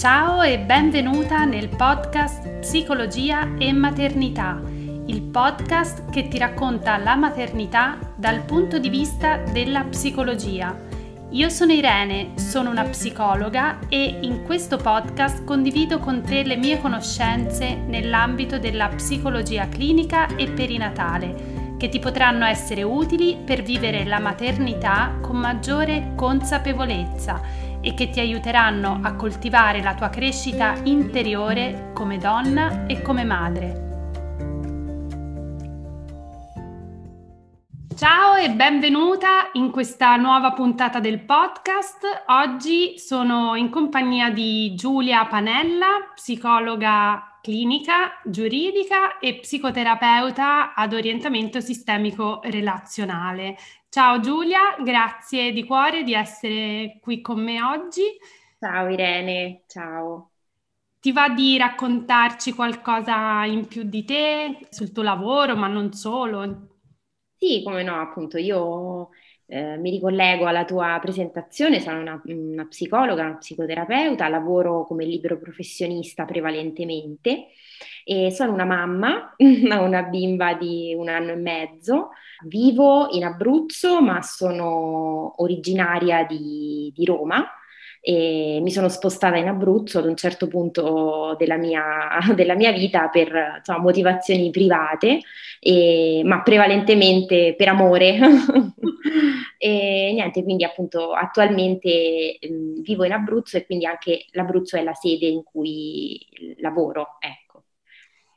Ciao e benvenuta nel podcast Psicologia e Maternità, il podcast che ti racconta la maternità dal punto di vista della psicologia. Io sono Irene, sono una psicologa e in questo podcast condivido con te le mie conoscenze nell'ambito della psicologia clinica e perinatale, che ti potranno essere utili per vivere la maternità con maggiore consapevolezza e che ti aiuteranno a coltivare la tua crescita interiore come donna e come madre. Ciao e benvenuta in questa nuova puntata del podcast. Oggi sono in compagnia di Giulia Panella, psicologa clinica, giuridica e psicoterapeuta ad orientamento sistemico relazionale. Ciao Giulia, grazie di cuore di essere qui con me oggi. Ciao Irene, ciao. Ti va di raccontarci qualcosa in più di te, sul tuo lavoro, ma non solo? Sì, come no, appunto, io eh, mi ricollego alla tua presentazione, sono una, una, psicologa, una psicoterapeuta, lavoro come libero professionista prevalentemente e sono una mamma, una bimba di un anno e mezzo, vivo in Abruzzo ma sono originaria di, di Roma e mi sono spostata in Abruzzo ad un certo punto della mia, della mia vita per insomma, motivazioni private, e, ma prevalentemente per amore. e niente, quindi appunto attualmente mh, vivo in Abruzzo e quindi anche l'Abruzzo è la sede in cui lavoro. Ecco.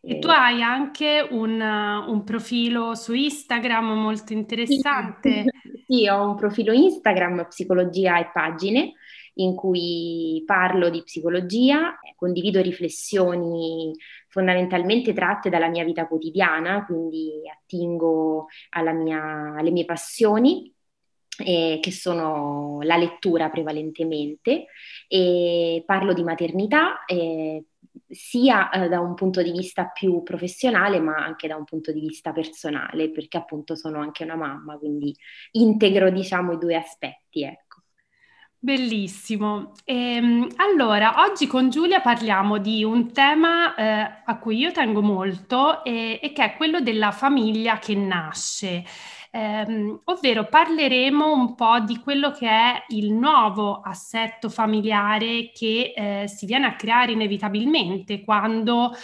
E tu hai anche un, un, profilo su Instagram molto interessante. Sì, sì, ho un profilo Instagram, Psicologia e Pagine, in cui parlo di psicologia, condivido riflessioni fondamentalmente tratte dalla mia vita quotidiana, quindi attingo mia, alle mie passioni eh, che sono la lettura prevalentemente, e parlo di maternità eh, sia eh, da un punto di vista più professionale ma anche da un punto di vista personale, perché appunto sono anche una mamma, quindi integro diciamo i due aspetti. Ecco. Bellissimo. Ehm, allora, oggi con Giulia parliamo di un tema eh, a cui io tengo molto e, e, che è quello della famiglia che nasce, ehm, ovvero parleremo un po' di quello che è il nuovo assetto familiare che eh, si viene a creare inevitabilmente quando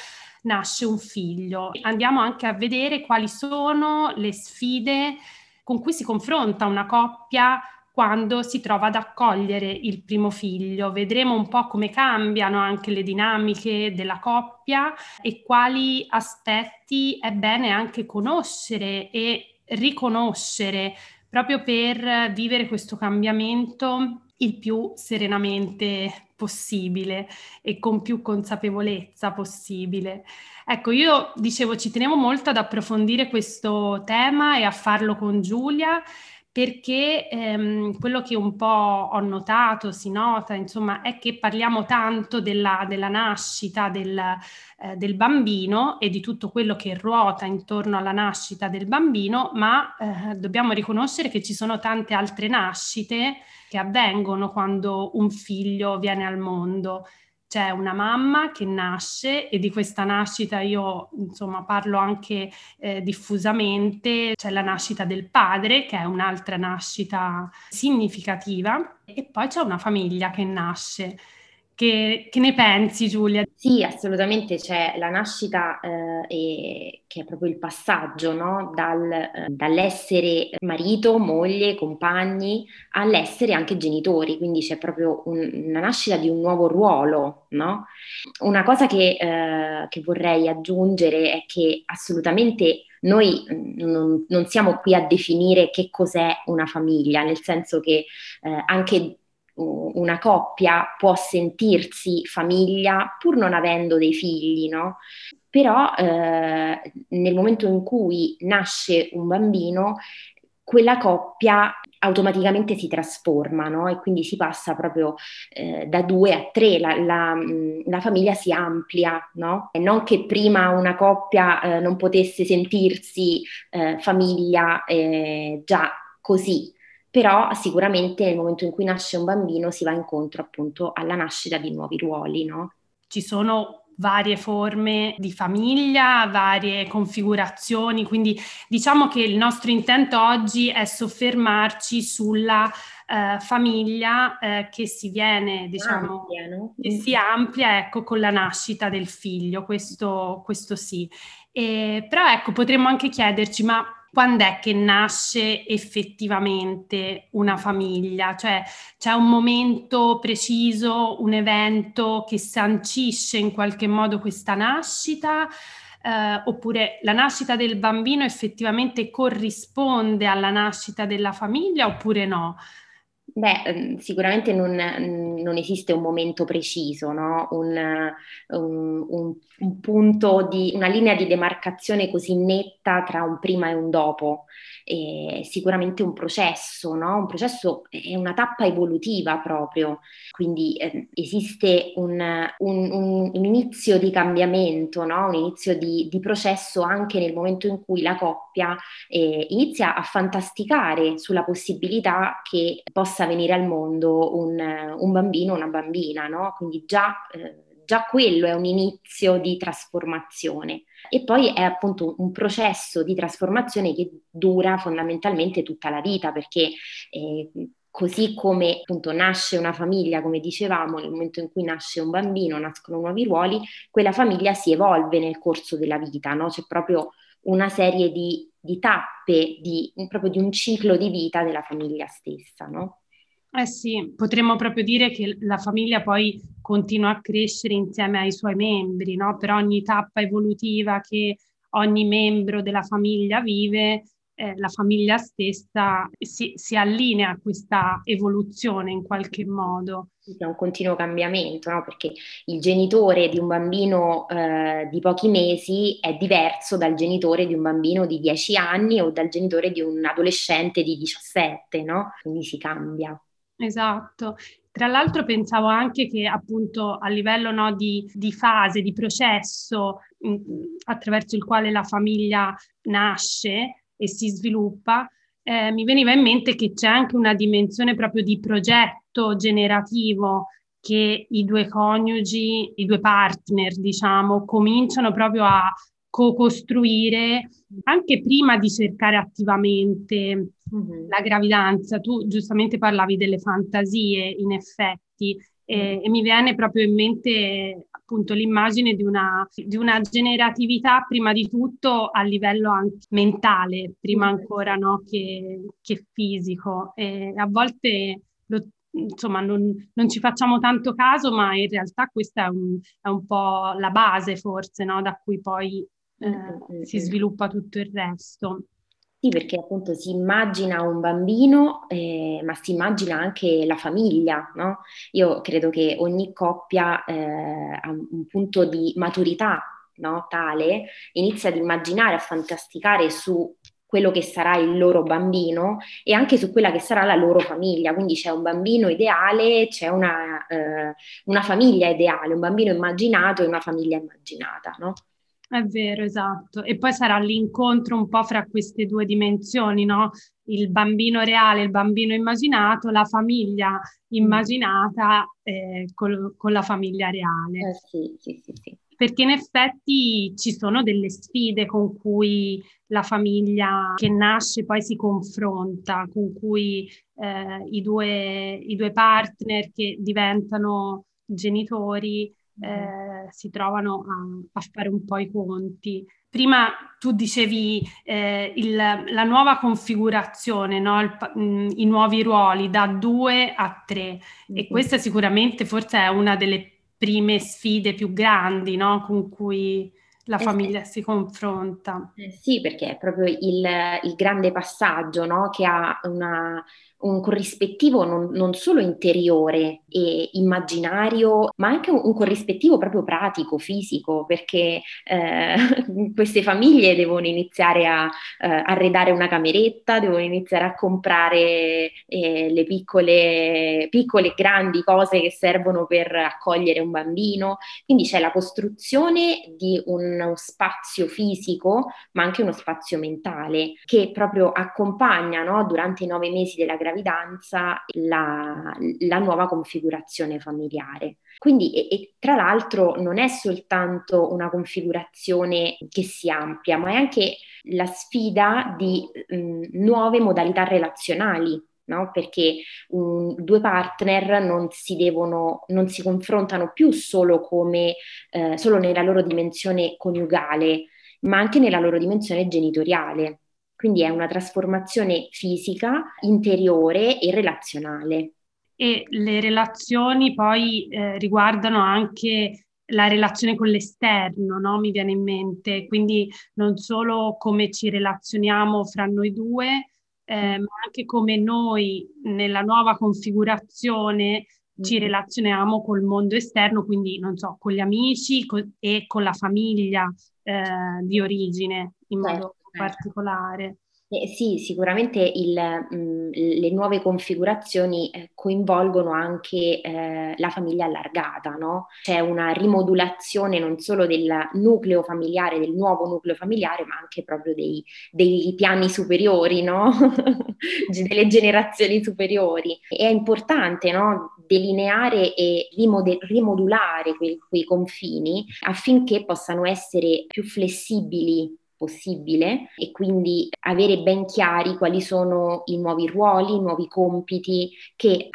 nasce un figlio. Andiamo anche a vedere quali sono le sfide con cui si confronta una coppia quando si trova ad accogliere il primo figlio. Vedremo un po' come cambiano anche le dinamiche della coppia e quali aspetti è bene anche conoscere e riconoscere proprio per vivere questo cambiamento il più serenamente possibile e con più consapevolezza possibile. Ecco, io dicevo, ci tenevo molto ad approfondire questo tema e a farlo con Giulia perché ehm, quello che un po' ho notato, si nota, insomma, è che parliamo tanto della, della nascita del, eh, del, bambino e di tutto quello che ruota intorno alla nascita del bambino, ma eh, dobbiamo riconoscere che ci sono tante altre nascite che avvengono quando un figlio viene al mondo c'è una mamma che nasce e di questa nascita io insomma parlo anche eh, diffusamente, c'è la nascita del padre che è un'altra nascita significativa e poi c'è una famiglia che nasce. Che, che, ne pensi Giulia? Sì, assolutamente c'è la nascita eh, e, che è proprio il passaggio no? Dal, eh, dall'essere marito, moglie, compagni all'essere anche genitori, quindi c'è proprio un, una nascita di un nuovo ruolo. No? Una cosa che, eh, che vorrei aggiungere è che assolutamente noi non, non, siamo qui a definire che cos'è una famiglia, nel senso che eh, anche una coppia può sentirsi famiglia pur non avendo dei figli, no? Però eh, nel momento in cui nasce un bambino, quella coppia automaticamente si trasforma no? e quindi si passa proprio eh, da due a tre, la, la, la famiglia si amplia, no? Non che prima una coppia eh, non potesse sentirsi eh, famiglia eh, già così, però sicuramente nel momento in cui nasce un bambino si va incontro appunto alla nascita di nuovi ruoli, no? Ci sono varie forme di famiglia, varie configurazioni, quindi diciamo che il nostro intento oggi è soffermarci sulla eh, famiglia eh, che si viene, diciamo, amplia, no? che si amplia ecco, con la nascita del figlio, questo, questo sì. E, però ecco, potremmo anche chiederci, ma quando è che nasce effettivamente una famiglia? Cioè c'è un momento preciso, un evento che sancisce in qualche modo questa nascita? Eh, oppure la nascita del bambino effettivamente corrisponde alla nascita della famiglia oppure no? Beh, ehm, sicuramente non, non, esiste un momento preciso, no? un, un, un, un, punto di, una linea di demarcazione così netta tra un prima e un dopo. È sicuramente un processo, no? un processo è una tappa evolutiva proprio, quindi eh, esiste un, inizio di cambiamento, no? un inizio di, di, processo anche nel momento in cui la coppia eh, inizia a fantasticare sulla possibilità che possa venire al mondo un, un bambino una bambina, no? Quindi già, eh, già quello è un inizio di trasformazione. E poi è appunto un processo di trasformazione che dura fondamentalmente tutta la vita, perché eh, così come appunto nasce una famiglia, come dicevamo, nel momento in cui nasce un bambino, nascono nuovi ruoli, quella famiglia si evolve nel corso della vita, no? C'è proprio una serie di, di tappe, di, proprio di un ciclo di vita della famiglia stessa, no? Eh sì, potremmo proprio dire che la famiglia poi continua a crescere insieme ai suoi membri, no? Per ogni tappa evolutiva che ogni membro della famiglia vive, eh, la famiglia stessa si, si, allinea a questa evoluzione in qualche modo. È un continuo cambiamento, no? perché il genitore di un bambino eh, di pochi mesi è diverso dal genitore di un bambino di 10 anni o dal genitore di un adolescente di 17, no? quindi si cambia. Esatto. Tra l'altro pensavo anche che appunto a livello no, di, di, fase, di processo mh, attraverso il quale la famiglia nasce e si sviluppa, eh, mi veniva in mente che c'è anche una dimensione proprio di progetto generativo che i due coniugi, i due partner, diciamo, cominciano proprio a co-costruire anche prima di cercare attivamente mm-hmm. la gravidanza. Tu giustamente parlavi delle fantasie, in effetti, e, e mi viene proprio in mente appunto l'immagine di una, di una, generatività prima di tutto a livello anche mentale, prima ancora no, che, che fisico. E a volte lo, insomma non, non, ci facciamo tanto caso, ma in realtà questa è un, è un po' la base forse no, da cui poi eh, si sviluppa tutto il resto. Sì, perché appunto si immagina un bambino, eh, ma si immagina anche la famiglia, no? Io credo che ogni coppia eh, a un punto di maturità no? tale inizia ad immaginare, a fantasticare su quello che sarà il loro bambino e anche su quella che sarà la loro famiglia. Quindi c'è un bambino ideale, c'è una, eh, una famiglia ideale, un bambino immaginato e una famiglia immaginata, no? È vero, esatto. E poi sarà l'incontro un po' fra queste due dimensioni, no? Il bambino reale, il bambino immaginato, la famiglia immaginata eh, col, con la famiglia reale. Eh, sì, sì, sì, sì. Perché in effetti ci sono delle sfide con cui la famiglia che nasce poi si confronta, con cui eh, i, due, i due partner che diventano genitori eh, si trovano a, a, fare un po' i conti. Prima tu dicevi eh, il, la nuova configurazione, no? il, mh, mm, i nuovi ruoli da due a tre mm-hmm. e questa sicuramente forse è una delle prime sfide più grandi no? con cui la eh famiglia sì. si confronta. Eh sì, perché è proprio il, il grande passaggio no? che ha una, un corrispettivo non, non, solo interiore e immaginario, ma anche un, un corrispettivo proprio pratico, fisico, perché eh, queste famiglie devono iniziare a eh, arredare una cameretta, devono iniziare a comprare eh, le piccole, piccole grandi cose che servono per accogliere un bambino, quindi c'è la costruzione di un uno spazio fisico, ma anche uno spazio mentale che proprio accompagna no, durante i nove mesi della gravidanza la, la nuova configurazione familiare. Quindi, e, e, tra l'altro, non è soltanto una configurazione che si amplia, ma è anche la sfida di mh, nuove modalità relazionali no? perché um, due partner non si devono, non si confrontano più solo come, eh, solo nella loro dimensione coniugale, ma anche nella loro dimensione genitoriale. Quindi è una trasformazione fisica, interiore e relazionale. E le relazioni poi eh, riguardano anche la relazione con l'esterno, no? mi viene in mente, quindi non solo come ci relazioniamo fra noi due, eh, ma anche come noi nella nuova configurazione ci mm-hmm. relazioniamo col mondo esterno, quindi non so, con gli amici co- e con la famiglia eh, di origine in certo, modo. Particolare. Eh, sì, sicuramente il, mh, mm, le nuove configurazioni eh, coinvolgono anche eh, la famiglia allargata, no? C'è una rimodulazione non solo del nucleo familiare, del nuovo nucleo familiare, ma anche proprio dei, dei piani superiori, no? delle generazioni superiori. È importante no? delineare e rimode- rimodulare quei, quei confini affinché possano essere più flessibili possibile e quindi avere ben chiari quali sono i nuovi ruoli, i nuovi compiti che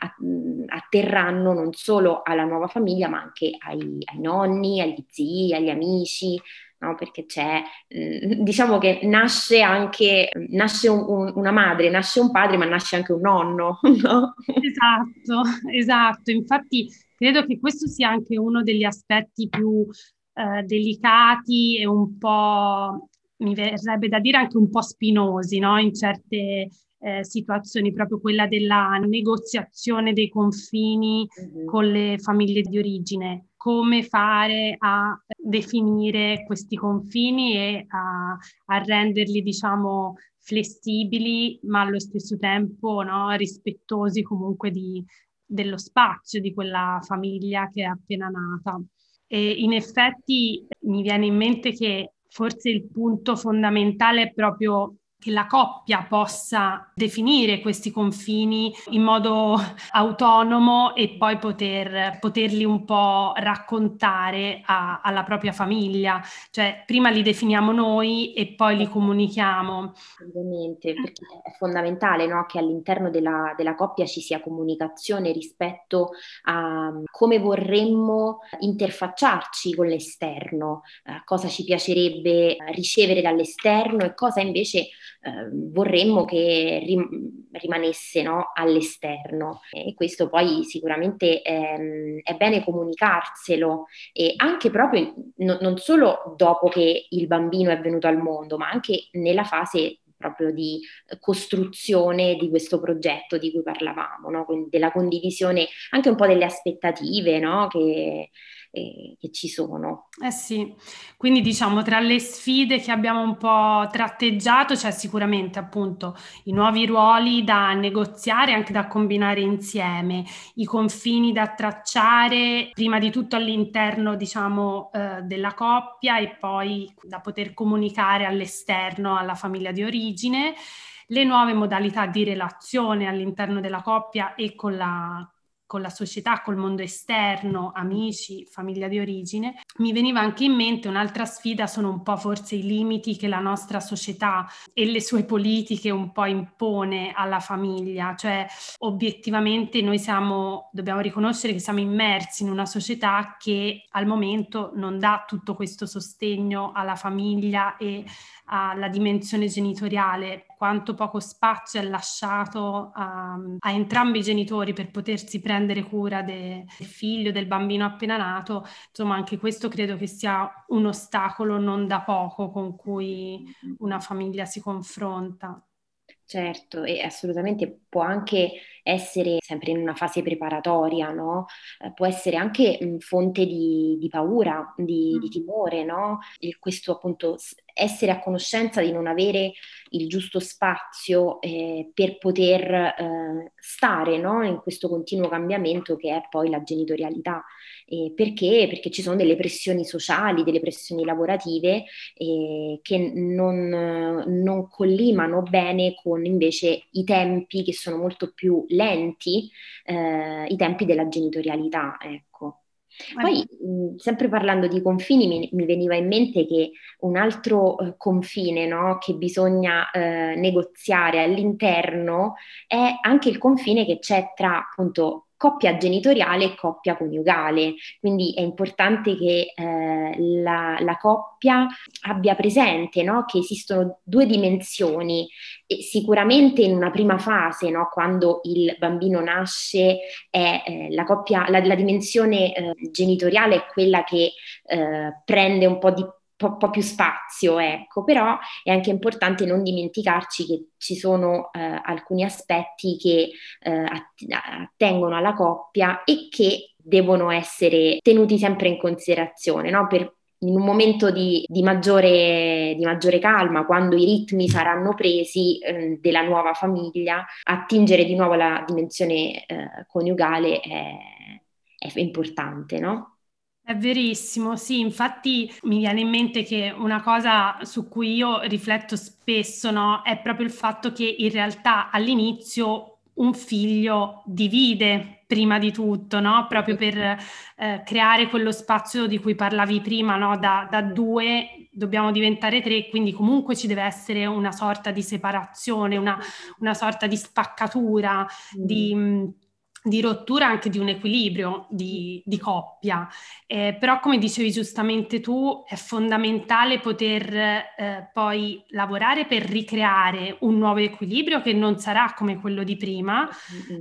atterranno non solo alla nuova famiglia ma anche ai, ai nonni, agli zii, agli amici, No, perché c'è, diciamo che nasce anche, nasce un, un, una madre, nasce un padre, ma nasce anche un nonno. No? Esatto, esatto. Infatti credo che questo sia anche uno degli aspetti più eh, delicati e un po' mi verrebbe da dire anche un po' spinosi no? in certe eh, situazioni, proprio quella della negoziazione dei confini mm-hmm. con le famiglie di origine, come fare a definire questi confini e a, a renderli, diciamo, flessibili, ma allo stesso tempo no? rispettosi comunque di, dello spazio di quella famiglia che è appena nata. E in effetti mi viene in mente che forse il punto fondamentale è proprio che la coppia possa definire questi confini in modo autonomo e poi poter, poterli un po' raccontare a, alla propria famiglia. Cioè, prima li definiamo noi e poi li comunichiamo. Ovviamente, perché è fondamentale no? che all'interno della, della coppia ci sia comunicazione rispetto a come vorremmo interfacciarci con l'esterno, eh, cosa ci piacerebbe ricevere dall'esterno e cosa invece eh, vorremmo che rim- rimanesse no, all'esterno e questo poi sicuramente ehm, è bene comunicarselo e anche proprio no, non solo dopo che il bambino è venuto al mondo ma anche nella fase proprio di costruzione di questo progetto di cui parlavamo, no? Della condivisione anche un po' delle aspettative no? che, eh, che ci sono. Eh sì, quindi diciamo tra le sfide che abbiamo un po' tratteggiato c'è sicuramente appunto i nuovi ruoli da negoziare, anche da combinare insieme, i confini da tracciare prima di tutto all'interno diciamo eh, della coppia e poi da poter comunicare all'esterno alla famiglia di origine le nuove modalità di relazione all'interno della coppia e con la, con la società, col mondo esterno, amici, famiglia di origine, mi veniva anche in mente un'altra sfida, sono un po' forse i limiti che la nostra società e le sue politiche un po' impone alla famiglia, cioè obiettivamente noi siamo, dobbiamo riconoscere che siamo immersi in una società che al momento non dà tutto questo sostegno alla famiglia e alla dimensione genitoriale, quanto poco spazio è lasciato a, a entrambi i genitori per potersi prendere cura de, del figlio, del bambino appena nato, insomma anche questo credo che sia un ostacolo non da poco con cui una famiglia si confronta. Certo, e assolutamente può anche essere sempre in una fase preparatoria, no? Eh, può essere anche fonte di, di paura, di, mm. di timore, no? Il, questo appunto essere a conoscenza di non avere il giusto spazio eh, per poter eh, stare no? in questo continuo cambiamento che è poi la genitorialità. Eh, perché? Perché ci sono delle pressioni sociali, delle pressioni lavorative eh, che non, non, collimano bene con invece i tempi che sono molto più lenti, eh, i tempi della genitorialità. Ecco. Poi, mh, sempre parlando di confini, mi, mi, veniva in mente che un altro eh, confine no, che bisogna eh, negoziare all'interno è anche il confine che c'è tra appunto coppia genitoriale e coppia coniugale. Quindi è importante che eh, la, la, coppia abbia presente no, che esistono due dimensioni. E sicuramente in una prima fase, no, quando il bambino nasce, è, eh, la, coppia, la, la dimensione eh, genitoriale è quella che eh, prende un po' di po', po', più spazio, ecco, però è anche importante non dimenticarci che ci sono eh, alcuni aspetti che eh, attengono alla coppia e che devono essere tenuti sempre in considerazione, no? Per, in un momento di, di, maggiore, di, maggiore, calma, quando i ritmi saranno presi eh, della nuova famiglia, attingere di nuovo alla dimensione eh, coniugale è, è importante, no? È verissimo, sì, infatti mi viene in mente che una cosa su cui io rifletto spesso no, è proprio il fatto che in realtà all'inizio un figlio divide prima di tutto, no? proprio per eh, creare quello spazio di cui parlavi prima, no? da, da, due dobbiamo diventare tre, quindi comunque ci deve essere una sorta di separazione, una, una sorta di spaccatura, mm. di di rottura anche di un equilibrio di, di coppia. Eh, però, come dicevi giustamente tu, è fondamentale poter eh, poi lavorare per ricreare un nuovo equilibrio che non sarà come quello di prima,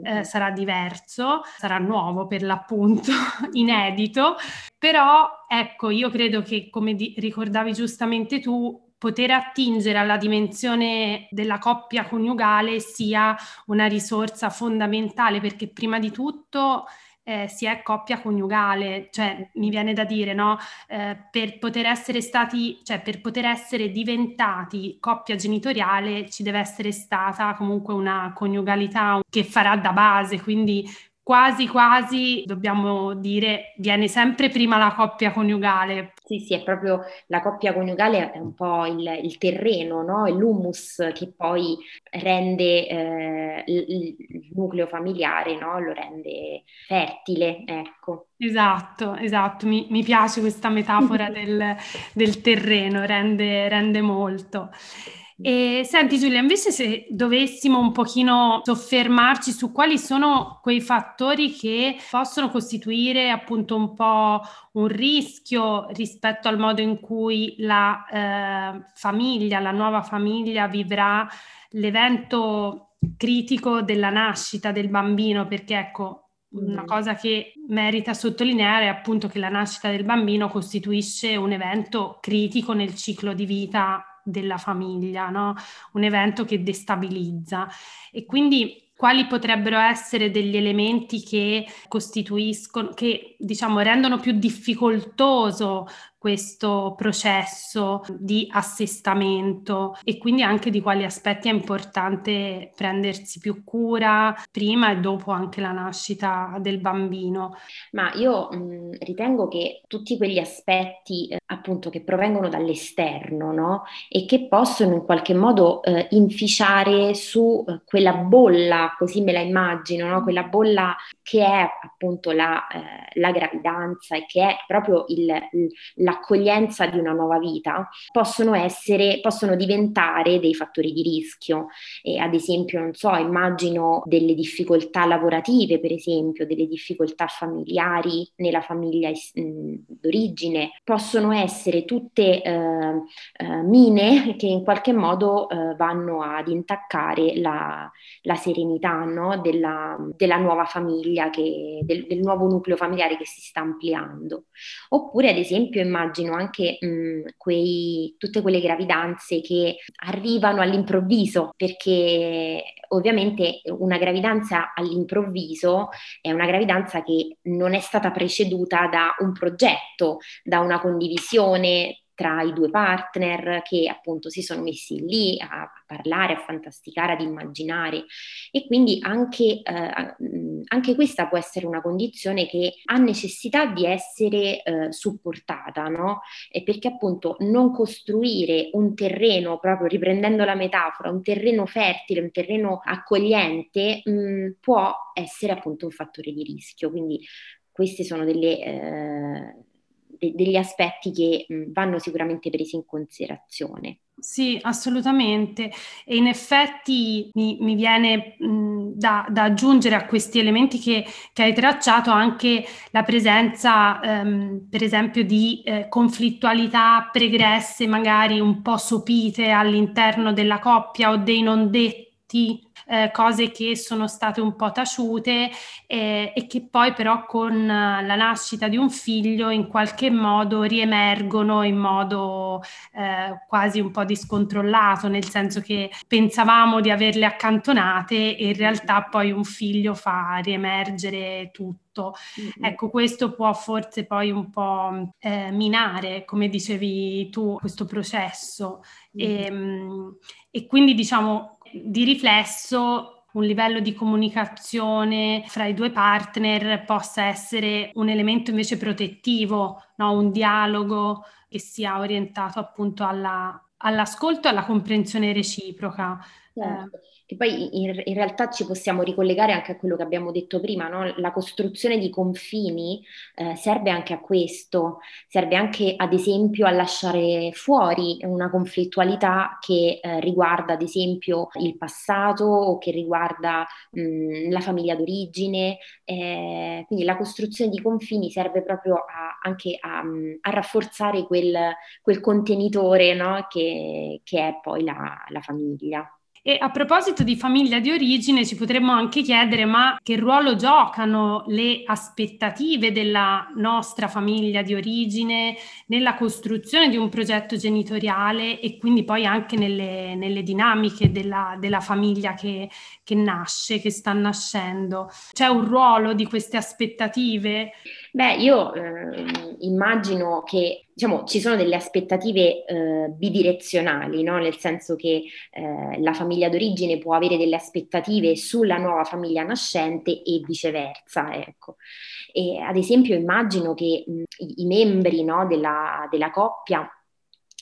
eh, sarà diverso, sarà nuovo per l'appunto, inedito. Però, ecco, io credo che, come di- ricordavi giustamente tu, poter attingere alla dimensione della coppia coniugale sia una risorsa fondamentale perché prima di tutto eh, si è coppia coniugale, cioè mi viene da dire, no? Eh, per poter essere stati, cioè per poter essere diventati coppia genitoriale ci deve essere stata comunque una coniugalità che farà da base, quindi quasi quasi dobbiamo dire viene sempre prima la coppia coniugale. Sì, sì, è proprio la coppia coniugale è un po' il, il terreno, no? L'humus che poi rende eh, il, il, nucleo familiare, no? Lo rende fertile, ecco. Esatto, esatto, mi, mi piace questa metafora del, del terreno, rende, rende molto. E senti Giulia, invece se dovessimo un pochino soffermarci su quali sono quei fattori che possono costituire appunto un po' un rischio rispetto al modo in cui la eh, famiglia, la nuova famiglia vivrà l'evento critico della nascita del bambino, perché ecco, una cosa che merita sottolineare è appunto che la nascita del bambino costituisce un evento critico nel ciclo di vita della famiglia, no? un evento che destabilizza. E quindi quali potrebbero essere degli elementi che costituiscono, che diciamo rendono più difficoltoso questo processo di assestamento e quindi anche di quali aspetti è importante prendersi più cura prima e dopo anche la nascita del bambino. Ma io mh, ritengo che tutti quegli aspetti eh, appunto che provengono dall'esterno no? e che possono in qualche modo eh, inficiare su eh, quella bolla, così me la immagino, no? quella bolla che è appunto la, eh, la gravidanza e che è proprio il, il, la l'accoglienza di una nuova vita possono essere, possono diventare dei fattori di rischio. E ad esempio, non so, immagino delle difficoltà lavorative, per esempio, delle difficoltà familiari nella famiglia d'origine, possono essere tutte eh, eh, mine che in qualche modo eh, vanno ad intaccare la, la serenità no? della, della, nuova famiglia, che, del, del nuovo nucleo familiare che si sta ampliando. Oppure, ad esempio, immagino immagino anche mh, quei, tutte quelle gravidanze che arrivano all'improvviso, perché ovviamente una gravidanza all'improvviso è una gravidanza che non è stata preceduta da un progetto, da una condivisione tra i due partner che appunto si sono messi lì a parlare, a fantasticare, ad immaginare e quindi anche, eh, anche questa può essere una condizione che ha necessità di essere eh, supportata, no? E perché appunto non costruire un terreno, proprio riprendendo la metafora, un terreno fertile, un terreno accogliente mh, può essere appunto un fattore di rischio. Quindi queste sono delle... Eh, de- degli aspetti che mh, vanno sicuramente presi in considerazione. Sì, assolutamente. E in effetti mi, mi viene mh, da, da, aggiungere a questi elementi che, che, hai tracciato anche la presenza, ehm, per esempio, di eh, conflittualità pregresse, magari un po' sopite all'interno della coppia o dei non detti eh, cose che sono state un po' taciute eh, e che poi però con la nascita di un figlio in qualche modo riemergono in modo eh, quasi un po' discontrollato, nel senso che pensavamo di averle accantonate e in realtà poi un figlio fa riemergere tutto. Mm-hmm. Ecco, questo può forse poi un po' eh, minare, come dicevi tu, questo processo. Mm-hmm. E, ehm, e, quindi diciamo di riflesso un livello di comunicazione fra i due partner possa essere un elemento invece protettivo, no? un dialogo che sia orientato appunto alla, all'ascolto e alla comprensione reciproca. Certo. Eh, che poi in, in, realtà ci possiamo ricollegare anche a quello che abbiamo detto prima, no? la costruzione di confini eh, serve anche a questo, serve anche ad esempio a lasciare fuori una conflittualità che eh, riguarda ad esempio il passato o che riguarda mh, la famiglia d'origine, eh, quindi la costruzione di confini serve proprio a, anche a, a, rafforzare quel, quel contenitore no? che, che, è poi la, la famiglia. E a proposito di famiglia di origine, ci potremmo anche chiedere ma che ruolo giocano le aspettative della nostra famiglia di origine nella costruzione di un progetto genitoriale e quindi poi anche nelle, nelle dinamiche della, della famiglia che, che nasce, che sta nascendo. C'è un ruolo di queste aspettative? Beh, io eh, immagino che diciamo, ci sono delle aspettative eh, bidirezionali, no? nel senso che eh, la famiglia d'origine può avere delle aspettative sulla nuova famiglia nascente e viceversa. Ecco. E, ad esempio immagino che mh, i, i, membri no, della, della coppia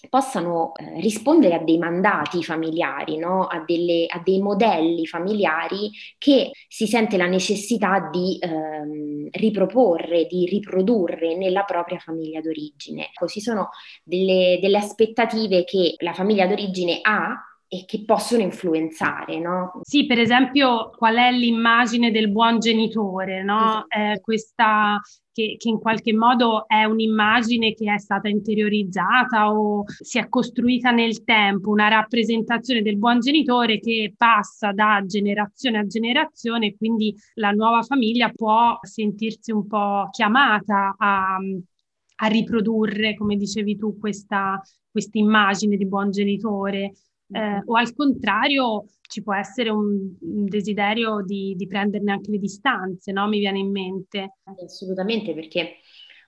possano eh, rispondere a dei mandati familiari, no? a, delle, a, dei modelli familiari che si sente la necessità di ehm, riproporre, di riprodurre nella propria famiglia d'origine. Così sono delle, delle aspettative che la famiglia d'origine ha e che possono influenzare, no? Sì, per esempio, qual è l'immagine del buon genitore, no? Eh, questa che, che, in qualche modo è un'immagine che è stata interiorizzata o si è costruita nel tempo, una rappresentazione del buon genitore che passa da generazione a generazione quindi la nuova famiglia può sentirsi un po' chiamata a, a riprodurre, come dicevi tu, questa immagine di buon genitore eh, o al contrario ci può essere un, un desiderio di, di, prenderne anche le distanze, no? Mi viene in mente. Assolutamente, perché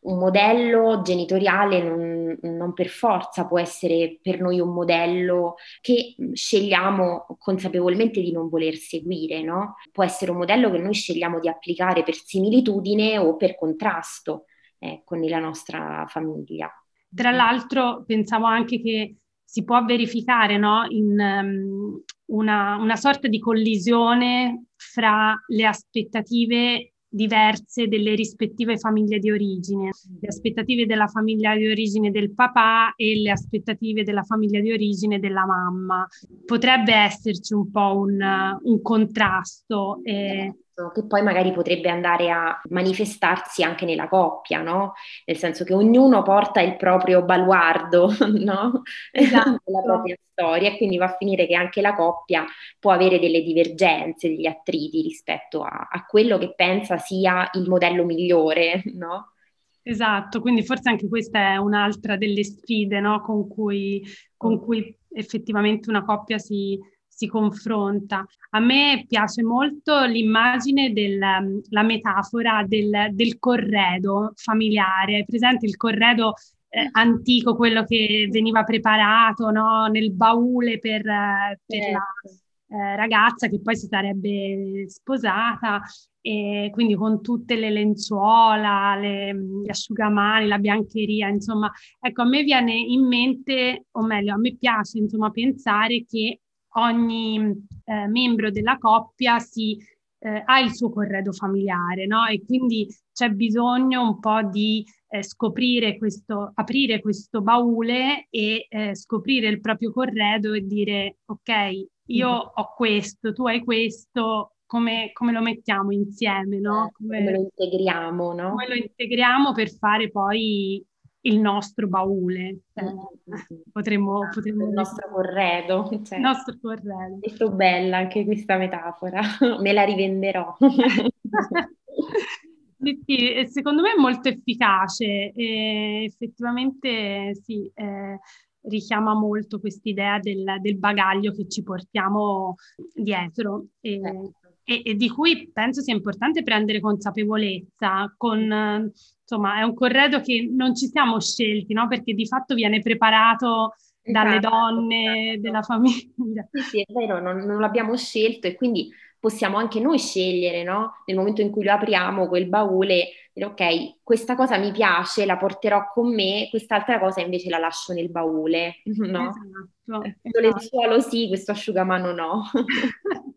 un modello genitoriale non, non, per forza può essere per noi un modello che scegliamo consapevolmente di non voler seguire, no? Può essere un modello che noi scegliamo di applicare per similitudine o per contrasto ecco, nella nostra famiglia. Tra l'altro pensavo anche che si può verificare no? in um, una, una sorta di collisione fra le aspettative diverse delle rispettive famiglie di origine, le aspettative della famiglia di origine del papà e le aspettative della famiglia di origine della mamma. Potrebbe esserci un po' un, un contrasto. Eh, che poi magari potrebbe andare a manifestarsi anche nella coppia, no? Nel senso che ognuno porta il proprio baluardo, no? Esatto. la propria storia e quindi va a finire che anche la coppia può avere delle divergenze, degli attriti rispetto a, a quello che pensa sia il modello migliore, no? Esatto, quindi forse anche questa è un'altra delle sfide no? con, cui, con, cui, effettivamente una coppia si, si, confronta. A me piace molto l'immagine, del, la metafora del, del corredo familiare. Hai presente il corredo eh, antico, quello che veniva preparato no? nel baule per, per certo. la eh, ragazza che poi si sarebbe sposata e quindi con tutte le lenzuola, le, gli asciugamani, la biancheria, insomma, ecco, a me viene in mente, o meglio, a me piace, insomma, pensare che ogni eh, membro della coppia si, eh, ha il suo corredo familiare, no? E quindi c'è bisogno un po' di eh, scoprire questo, aprire questo baule e eh, scoprire il proprio corredo e dire, ok, io mm-hmm. ho questo, tu hai questo, come, come lo mettiamo insieme, no? Eh, come, come lo integriamo, no? Come lo integriamo per fare poi il nostro baule. Mm-hmm. potremmo, potremmo... Il nostro corredo. Cioè. Il nostro corredo. Molto bella anche questa metafora, me la rivenderò. sì, sì, secondo me è molto efficace e effettivamente sì, eh, richiama molto quest'idea del, del, bagaglio che ci portiamo dietro. E, certo e, e, di cui penso sia importante prendere consapevolezza. Con, insomma, è un corredo che non ci siamo scelti, no? Perché di fatto viene preparato dalle esatto, donne esatto. della famiglia. Sì, sì, è vero, non, non l'abbiamo scelto e quindi possiamo anche noi scegliere, no? Nel momento in cui lo apriamo, quel baule, dire ok, questa cosa mi piace, la porterò con me, quest'altra cosa invece la lascio nel baule, no? Esatto. Questo esatto. lenzuolo sì, questo asciugamano no.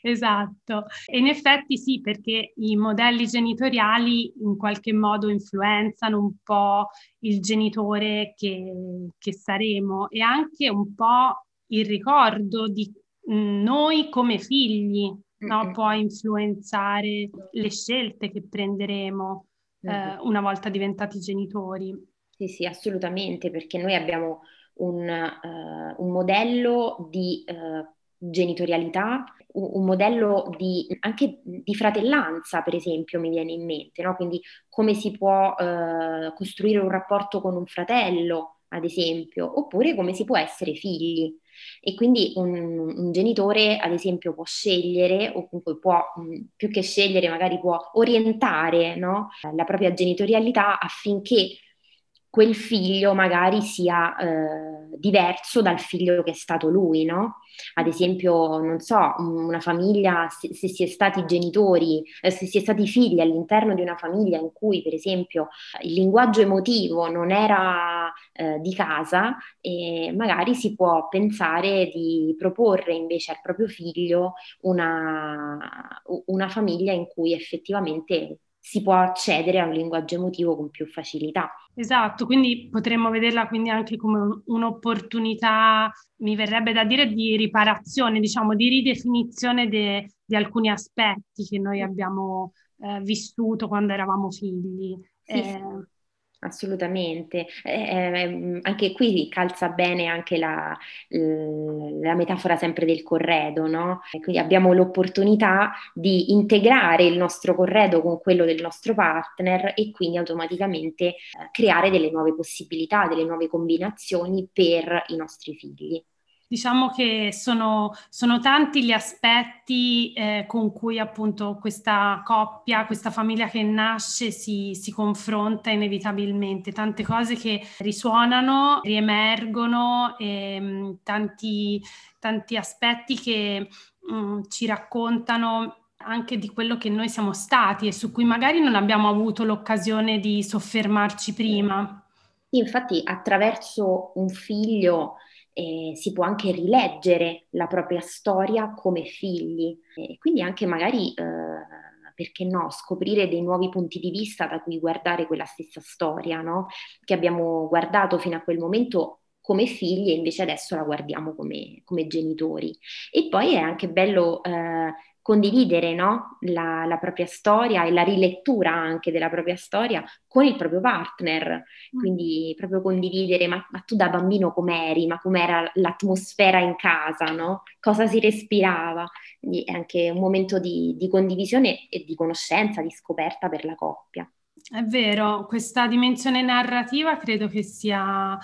Esatto, e in effetti sì, perché i modelli genitoriali in qualche modo influenzano un po' il genitore che, che saremo e anche un po' il ricordo di mm, noi come figli, no? può influenzare le scelte che prenderemo eh, una volta diventati genitori. Sì, sì, assolutamente, perché noi abbiamo un, uh, un modello di uh, genitorialità, un, modello di, anche di fratellanza, per esempio, mi viene in mente, no? quindi come si può uh, costruire un rapporto con un fratello, ad esempio, oppure come si può essere figli. E quindi un, un, genitore, ad esempio, può scegliere, o comunque può, più che scegliere, magari può orientare no? la propria genitorialità affinché quel figlio magari sia eh, diverso dal figlio che è stato lui, no? Ad esempio, non so, una famiglia, se, se si è stati genitori, eh, se si è stati figli all'interno di una famiglia in cui, per esempio, il linguaggio emotivo non era eh, di casa, magari si può pensare di proporre invece al proprio figlio una, una famiglia in cui effettivamente si può accedere a un linguaggio emotivo con più facilità. Esatto, quindi potremmo vederla quindi anche come un'opportunità, mi verrebbe da dire, di riparazione, diciamo, di ridefinizione de, di alcuni aspetti che noi abbiamo eh, vissuto quando eravamo figli. Sì, eh. Assolutamente, eh, ehm, anche qui calza bene anche la, la, metafora sempre del corredo, no? quindi abbiamo l'opportunità di integrare il nostro corredo con quello del nostro partner e quindi automaticamente eh, creare delle nuove possibilità, delle nuove combinazioni per i nostri figli. Diciamo che sono, sono tanti gli aspetti eh, con cui appunto questa coppia, questa famiglia che nasce si, si, confronta inevitabilmente, tante cose che risuonano, riemergono, e, mh, mm, tanti, tanti, aspetti che mh, mm, ci raccontano anche di quello che noi siamo stati e su cui magari non abbiamo avuto l'occasione di soffermarci prima. Infatti attraverso un figlio eh, si può anche rileggere la propria storia come figli e quindi anche magari, eh, perché no, scoprire dei nuovi punti di vista da cui guardare quella stessa storia, no? Che abbiamo guardato fino a quel momento come figli e invece adesso la guardiamo come, come genitori. E poi è anche bello eh, condividere no? la, la, propria storia e la rilettura anche della propria storia con il proprio partner, mm. quindi proprio condividere, ma, ma tu da bambino com'eri, ma com'era l'atmosfera in casa, no? cosa si respirava, quindi è anche un momento di, di condivisione e di conoscenza, di scoperta per la coppia. È vero, questa dimensione narrativa credo che sia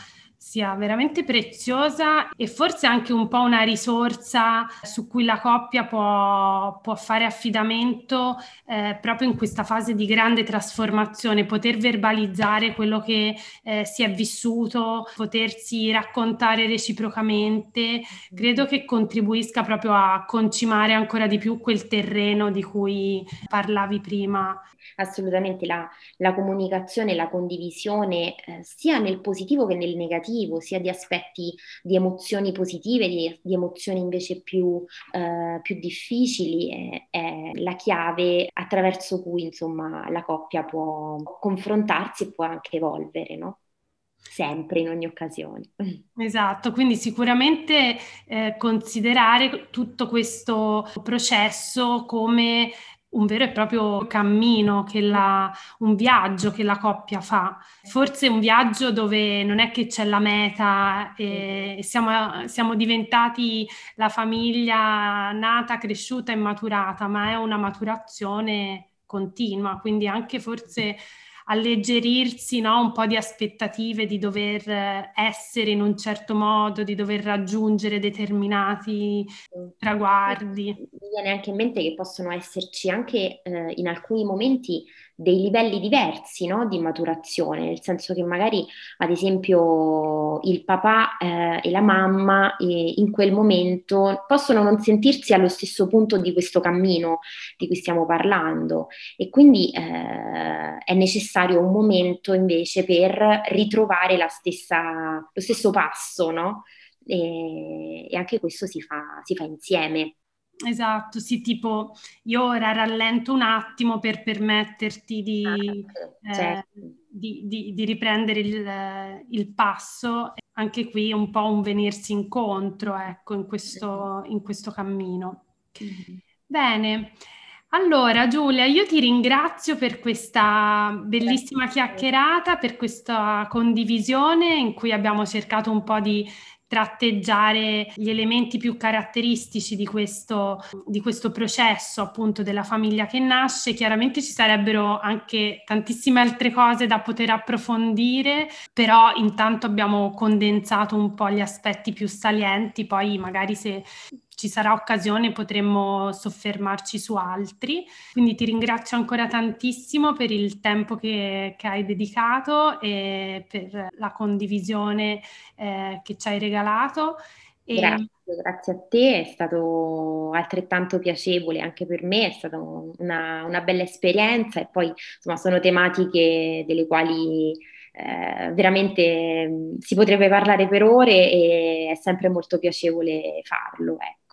sia veramente preziosa e forse anche un po' una risorsa su cui la coppia può, può fare affidamento eh, proprio in questa fase di grande trasformazione, poter verbalizzare quello che eh, si è vissuto, potersi raccontare reciprocamente, credo che contribuisca proprio a concimare ancora di più quel terreno di cui parlavi prima. Assolutamente la, la comunicazione, la condivisione, eh, sia nel positivo che nel negativo, sia di aspetti di emozioni positive, di, di emozioni invece più, eh, più difficili, è, è, la chiave attraverso cui insomma la coppia può confrontarsi e può anche evolvere, no? sempre in ogni occasione. Esatto, quindi sicuramente eh, considerare tutto questo processo come un vero e proprio cammino, la, un viaggio che la coppia fa. Forse un viaggio dove non è che c'è la meta e siamo, siamo diventati la famiglia nata, cresciuta e maturata, ma è una maturazione continua, quindi anche forse alleggerirsi no? un po' di aspettative di dover eh, essere in un certo modo, di dover raggiungere determinati traguardi. Mi viene anche in mente che possono esserci anche eh, in alcuni momenti dei livelli diversi no, di maturazione, nel senso che magari ad esempio il papà eh, e la mamma eh, in quel momento possono non sentirsi allo stesso punto di questo cammino di cui stiamo parlando e quindi eh, è necessario un momento invece per ritrovare stessa, lo stesso passo, no? E, e anche questo si fa, si fa insieme. Esatto, sì, tipo io ora rallento un attimo per permetterti di, ah, certo. eh, di, di, di riprendere il, il, passo, anche qui un po' un venirsi incontro, ecco, in questo, in questo cammino. Mm-hmm. Bene. Allora, Giulia, io ti ringrazio per questa bellissima chiacchierata, per questa condivisione in cui abbiamo cercato un po' di tratteggiare gli elementi più caratteristici di questo, di questo processo appunto della famiglia che nasce. Chiaramente ci sarebbero anche tantissime altre cose da poter approfondire, però intanto abbiamo condensato un po' gli aspetti più salienti, poi magari se ci sarà occasione potremmo soffermarci su altri. Quindi ti ringrazio ancora tantissimo per il tempo che, che hai dedicato e per la condivisione eh, che ci hai regalato. E... Grazie, grazie a te, è stato altrettanto piacevole anche per me, è stata una, una bella esperienza e poi insomma sono tematiche delle quali eh, veramente si potrebbe parlare per ore e è sempre molto piacevole farlo. Ecco.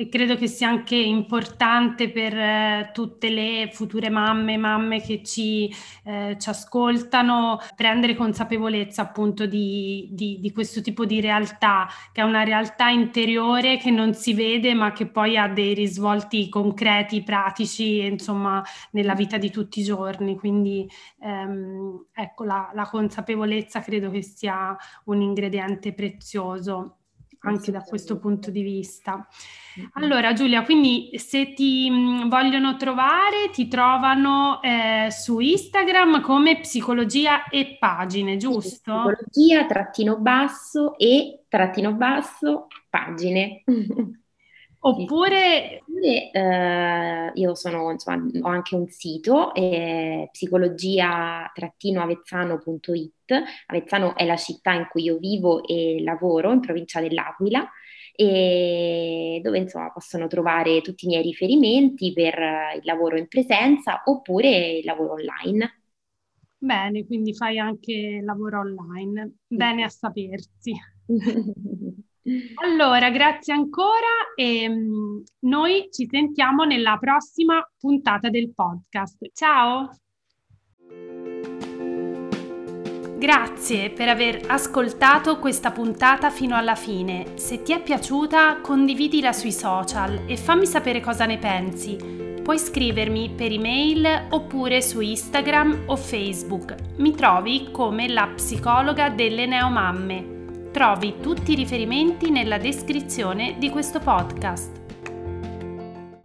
E credo che sia anche importante per eh, tutte le future mamme, mamme che ci, eh, ci ascoltano, prendere consapevolezza appunto di, di, di, questo tipo di realtà, che è una realtà interiore che non si vede ma che poi ha dei risvolti concreti, pratici, insomma, nella vita di tutti i giorni. Quindi ehm, ecco, la, la consapevolezza credo che sia un ingrediente prezioso anche da questo punto di vista. Allora Giulia, quindi se ti mm, vogliono trovare, ti trovano eh, su Instagram come psicologia e pagine, giusto? Psicologia trattino basso e trattino basso pagine. Oppure, Oppure eh, io sono, insomma, ho anche un sito, eh, psicologia-avezzano.it. Avezzano è la città in cui io vivo e lavoro, in provincia dell'Aquila, e dove insomma possono trovare tutti i miei riferimenti per il lavoro in presenza oppure il lavoro online. Bene, quindi fai anche lavoro online. Bene a sapersi. Allora, grazie ancora e um, noi ci sentiamo nella prossima puntata del podcast. Ciao! Grazie per aver ascoltato questa puntata fino alla fine. Se ti è piaciuta, condividila sui social e fammi sapere cosa ne pensi. Puoi scrivermi per email oppure su Instagram o Facebook. Mi trovi come la psicologa delle neomamme. Trovi tutti i riferimenti nella descrizione di questo podcast.